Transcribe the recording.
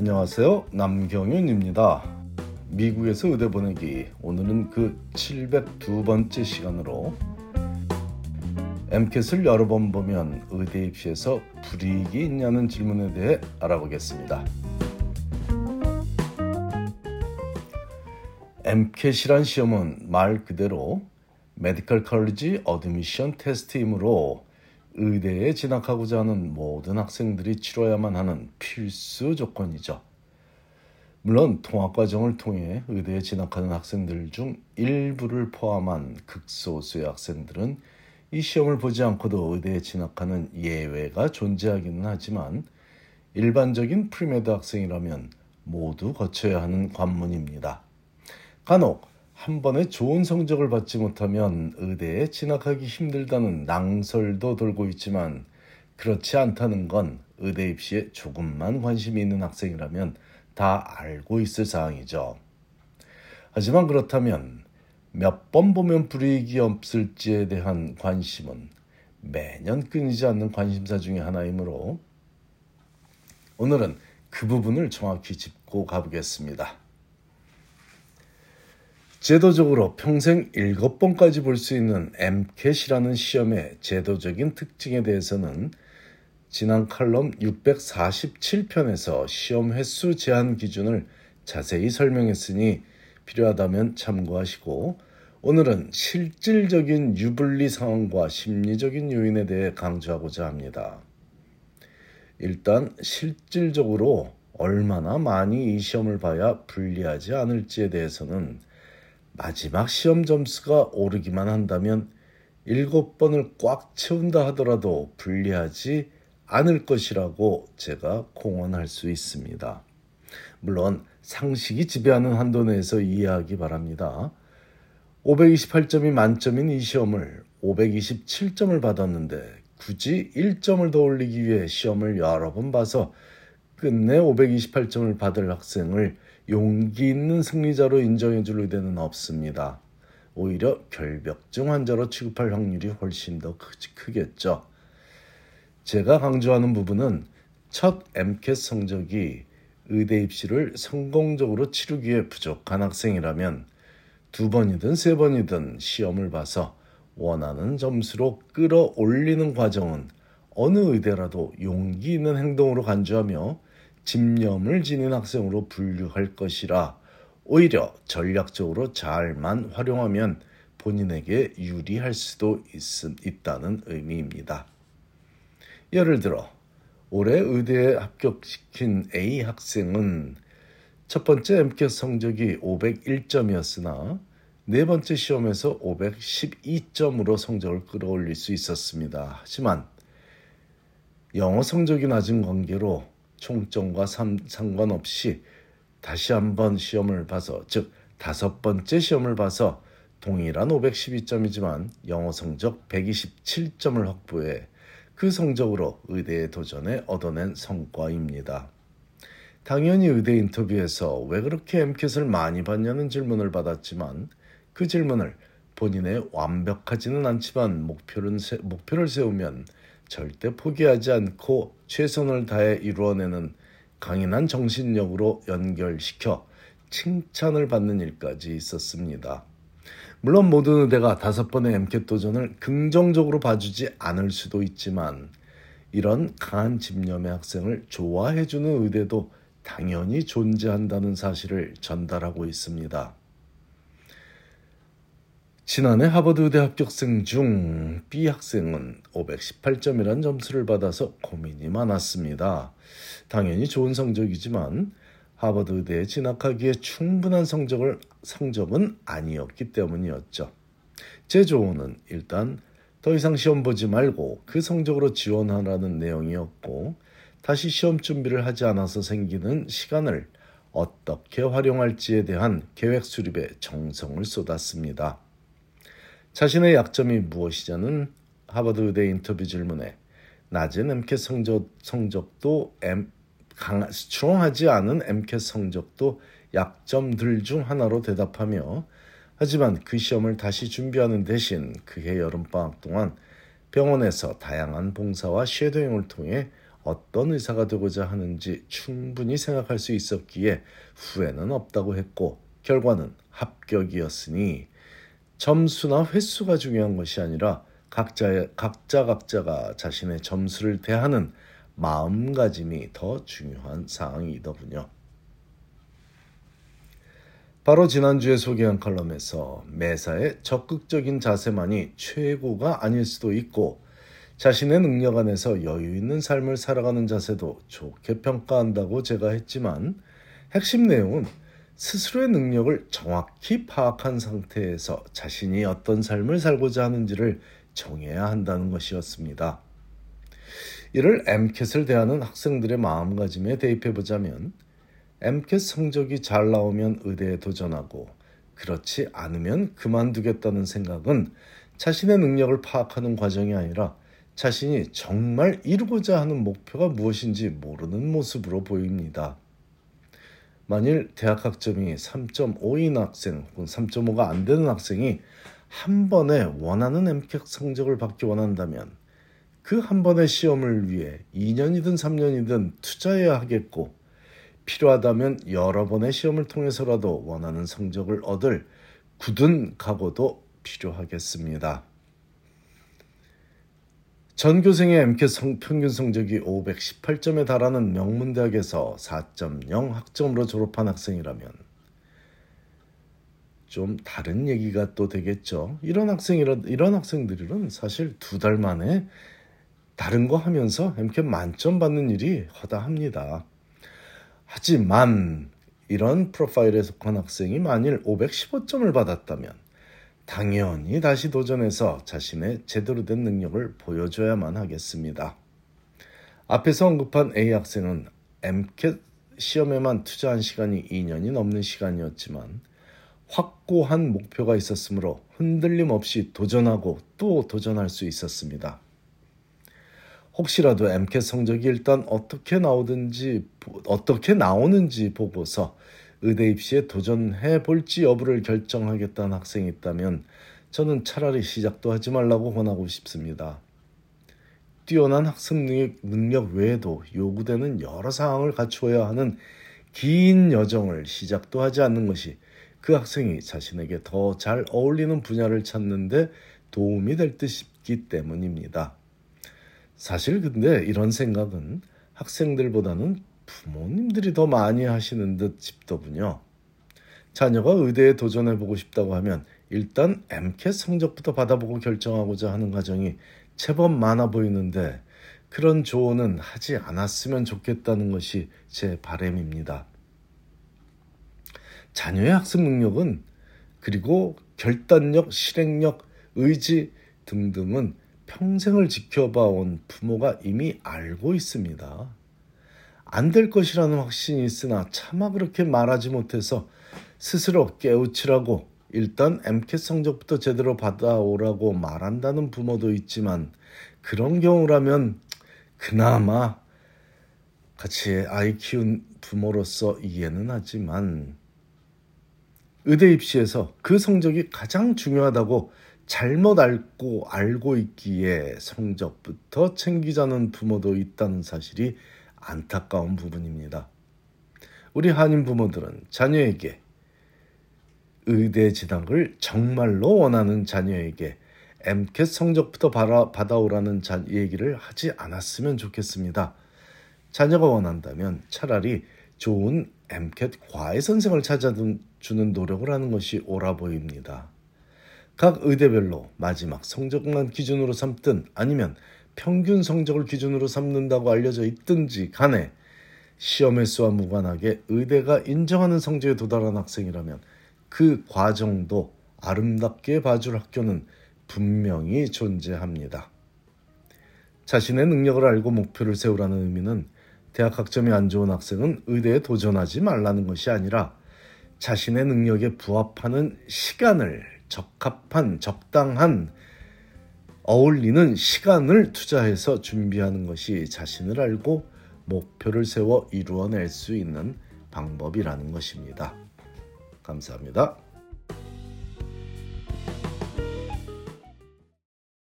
안녕하세요. 남경윤입니다. 미국에서 의대 보내기 오늘은 그 702번째 시간으로 MCAT을 여러 번 보면 의대 입시에서 불이익이 있냐는 질문에 대해 알아보겠습니다. MCAT이란 시험은 말 그대로 Medical College Admission Test이므로 의대에 진학하고자 하는 모든 학생들이 치러야만 하는 필수 조건이죠. 물론 통합 과정을 통해 의대에 진학하는 학생들 중 일부를 포함한 극소수의 학생들은 이 시험을 보지 않고도 의대에 진학하는 예외가 존재하기는 하지만 일반적인 pre-med 학생이라면 모두 거쳐야 하는 관문입니다. 간혹 한 번에 좋은 성적을 받지 못하면 의대에 진학하기 힘들다는 낭설도 돌고 있지만 그렇지 않다는 건 의대 입시에 조금만 관심이 있는 학생이라면 다 알고 있을 사항이죠. 하지만 그렇다면 몇 번 보면 불이익이 없을지에 대한 관심은 매년 끊이지 않는 관심사 중의 하나이므로 오늘은 그 부분을 정확히 짚고 가보겠습니다. 제도적으로 평생 7번까지 볼 수 있는 MCAT이라는 시험의 제도적인 특징에 대해서는 지난 칼럼 647편에서 시험 횟수 제한 기준을 자세히 설명했으니 필요하다면 참고하시고 오늘은 실질적인 유불리 상황과 심리적인 요인에 대해 강조하고자 합니다. 일단 실질적으로 얼마나 많이 이 시험을 봐야 불리하지 않을지에 대해서는 마지막 시험 점수가 오르기만 한다면 일곱 번을 꽉 채운다 하더라도 불리하지 않을 것이라고 제가 공언할 수 있습니다. 물론 상식이 지배하는 한도 내에서 이해하기 바랍니다. 528점이 만점인 이 시험을 527점을 받았는데 굳이 1점을 더 올리기 위해 시험을 여러 번 봐서 끝내 528점을 받을 학생을 용기 있는 승리자로 인정해 줄 의대는 없습니다. 오히려 결벽증 환자로 취급할 확률이 훨씬 더 크겠죠. 제가 강조하는 부분은 첫 MCAT 성적이 의대 입시를 성공적으로 치르기에 부족한 학생이라면 두 번이든 세 번이든 시험을 봐서 원하는 점수로 끌어올리는 과정은 어느 의대라도 용기 있는 행동으로 간주하며 집념을 지닌 학생으로 분류할 것이라 오히려 전략적으로 잘만 활용하면 본인에게 유리할 수도 있, 있다는 의미입니다. 예를 들어 올해 의대에 합격시킨 A 학생은 첫 번째 MCAT 성적이 501점이었으나 네 번째 시험에서 512점으로 성적을 끌어올릴 수 있었습니다. 하지만 영어 성적이 낮은 관계로 총점과 상관없이 다시 한번 시험을 봐서 즉 다섯 번째 시험을 봐서 동일한 512점이지만 영어 성적 127점을 확보해 그 성적으로 의대에 도전해 얻어낸 성과입니다. 당연히 의대 인터뷰에서 왜 그렇게 MCAT을 많이 받냐는 질문을 받았지만 그 질문을 본인의 완벽하지는 않지만 목표를 세우면 절대 포기하지 않고 최선을 다해 이루어내는 강인한 정신력으로 연결시켜 칭찬을 받는 일까지 있었습니다. 물론 모든 의대가 다섯 번의 MCAT 도전을 긍정적으로 봐주지 않을 수도 있지만 이런 강한 집념의 학생을 좋아해주는 의대도 당연히 존재한다는 사실을 전달하고 있습니다. 지난해 하버드 의대 합격생 중 B 학생은 518점이라는 점수를 받아서 고민이 많았습니다. 당연히 좋은 성적이지만 하버드 의대에 진학하기에 충분한 성적을 성적은 아니었기 때문이었죠. 제 조언은 일단 더 이상 시험 보지 말고 그 성적으로 지원하라는 내용이었고 다시 시험 준비를 하지 않아서 생기는 시간을 어떻게 활용할지에 대한 계획 수립에 정성을 쏟았습니다. 자신의 약점이 무엇이냐는 하버드 의대 인터뷰 질문에 낮은 MCAT 성적, 성적도 M, 강, 스트롱하지 않은 MCAT 성적도 약점들 중 하나로 대답하며 하지만 그 시험을 다시 준비하는 대신 그해 여름방학 동안 병원에서 다양한 봉사와 쉐도잉을 통해 어떤 의사가 되고자 하는지 충분히 생각할 수 있었기에 후회는 없다고 했고 결과는 합격이었으니 점수나 횟수가 중요한 것이 아니라 각자의 각자 각자가 자신의 점수를 대하는 마음가짐이 더 중요한 사항이더군요. 바로 지난주에 소개한 칼럼에서 매사에 적극적인 자세만이 최고가 아닐 수도 있고 자신의 능력 안에서 여유 있는 삶을 살아가는 자세도 좋게 평가한다고 제가 했지만 핵심 내용은 스스로의 능력을 정확히 파악한 상태에서 자신이 어떤 삶을 살고자 하는지를 정해야 한다는 것이었습니다. 이를 MCAT을 대하는 학생들의 마음가짐에 대입해 보자면 MCAT 성적이 잘 나오면 의대에 도전하고 그렇지 않으면 그만두겠다는 생각은 자신의 능력을 파악하는 과정이 아니라 자신이 정말 이루고자 하는 목표가 무엇인지 모르는 모습으로 보입니다. 만일 대학 학점이 3.5인 학생 혹은 3.5가 안 되는 학생이 한 번에 원하는 MCAT 성적을 받기 원한다면 그 한 번의 시험을 위해 2년이든 3년이든 투자해야 하겠고 필요하다면 여러 번의 시험을 통해서라도 원하는 성적을 얻을 굳은 각오도 필요하겠습니다. 전교생의 MCAT 평균 성적이 518점에 달하는 명문대학에서 4.0 학점으로 졸업한 학생이라면 좀 다른 얘기가 또 되겠죠. 이런 학생이라 이런 학생들은 사실 두 달 만에 다른 거 하면서 MCAT 만점 받는 일이 허다합니다. 하지만 이런 프로파일에 속한 학생이 만일 515점을 받았다면 당연히 다시 도전해서 자신의 제대로 된 능력을 보여줘야만 하겠습니다. 앞에서 언급한 A 학생은 MCAT 시험에만 투자한 시간이 2년이 넘는 시간이었지만 확고한 목표가 있었으므로 흔들림 없이 도전하고 또 도전할 수 있었습니다. 혹시라도 MCAT 성적이 일단 어떻게 나오든지 어떻게 나오는지 보고서 의대 입시에 도전해 볼지 여부를 결정하겠다는 학생이 있다면 저는 차라리 시작도 하지 말라고 권하고 싶습니다. 뛰어난 학습 능력 외에도 요구되는 여러 사항을 갖추어야 하는 긴 여정을 시작도 하지 않는 것이 그 학생이 자신에게 더 잘 어울리는 분야를 찾는데 도움이 될 듯 싶기 때문입니다. 사실 근데 이런 생각은 학생들보다는 부모님들이 더 많이 하시는 듯 싶더군요. 자녀가 의대에 도전해 보고 싶다고 하면 일단 MCAT 성적부터 받아보고 결정하고자 하는 가정이 제법 많아 보이는데 그런 조언은 하지 않았으면 좋겠다는 것이 제 바램입니다. 자녀의 학습 능력은 그리고 결단력, 실행력, 의지 등등은 평생을 지켜봐온 부모가 이미 알고 있습니다. 안 될 것이라는 확신이 있으나 차마 그렇게 말하지 못해서 스스로 깨우치라고 일단 MCAT 성적부터 제대로 받아오라고 말한다는 부모도 있지만 그런 경우라면 그나마 같이 아이 키운 부모로서 이해는 하지만 의대 입시에서 그 성적이 가장 중요하다고 잘못 알고 알고 있기에 성적부터 챙기자는 부모도 있다는 사실이 안타까운 부분입니다. 우리 한인 부모들은 자녀에게 의대 진학을 정말로 원하는 자녀에게 MCAT 성적부터 받아, 받아오라는 자, 얘기를 하지 않았으면 좋겠습니다. 자녀가 원한다면 차라리 좋은 MCAT 과외 선생을 찾아주는 노력을 하는 것이 옳아 보입니다. 각 의대별로 마지막 성적만 기준으로 삼든 아니면 평균 성적을 기준으로 삼는다고 알려져 있든지 간에 시험 횟수와 무관하게 의대가 인정하는 성적에 도달한 학생이라면 그 과정도 아름답게 봐줄 학교는 분명히 존재합니다. 자신의 능력을 알고 목표를 세우라는 의미는 대학 학점이 안 좋은 학생은 의대에 도전하지 말라는 것이 아니라 자신의 능력에 부합하는 시간을 적합한 적당한 어울리는 시간을 투자해서 준비하는 것이 자신을 알고 목표를 세워 이루어낼 수 있는 방법이라는 것입니다. 감사합니다.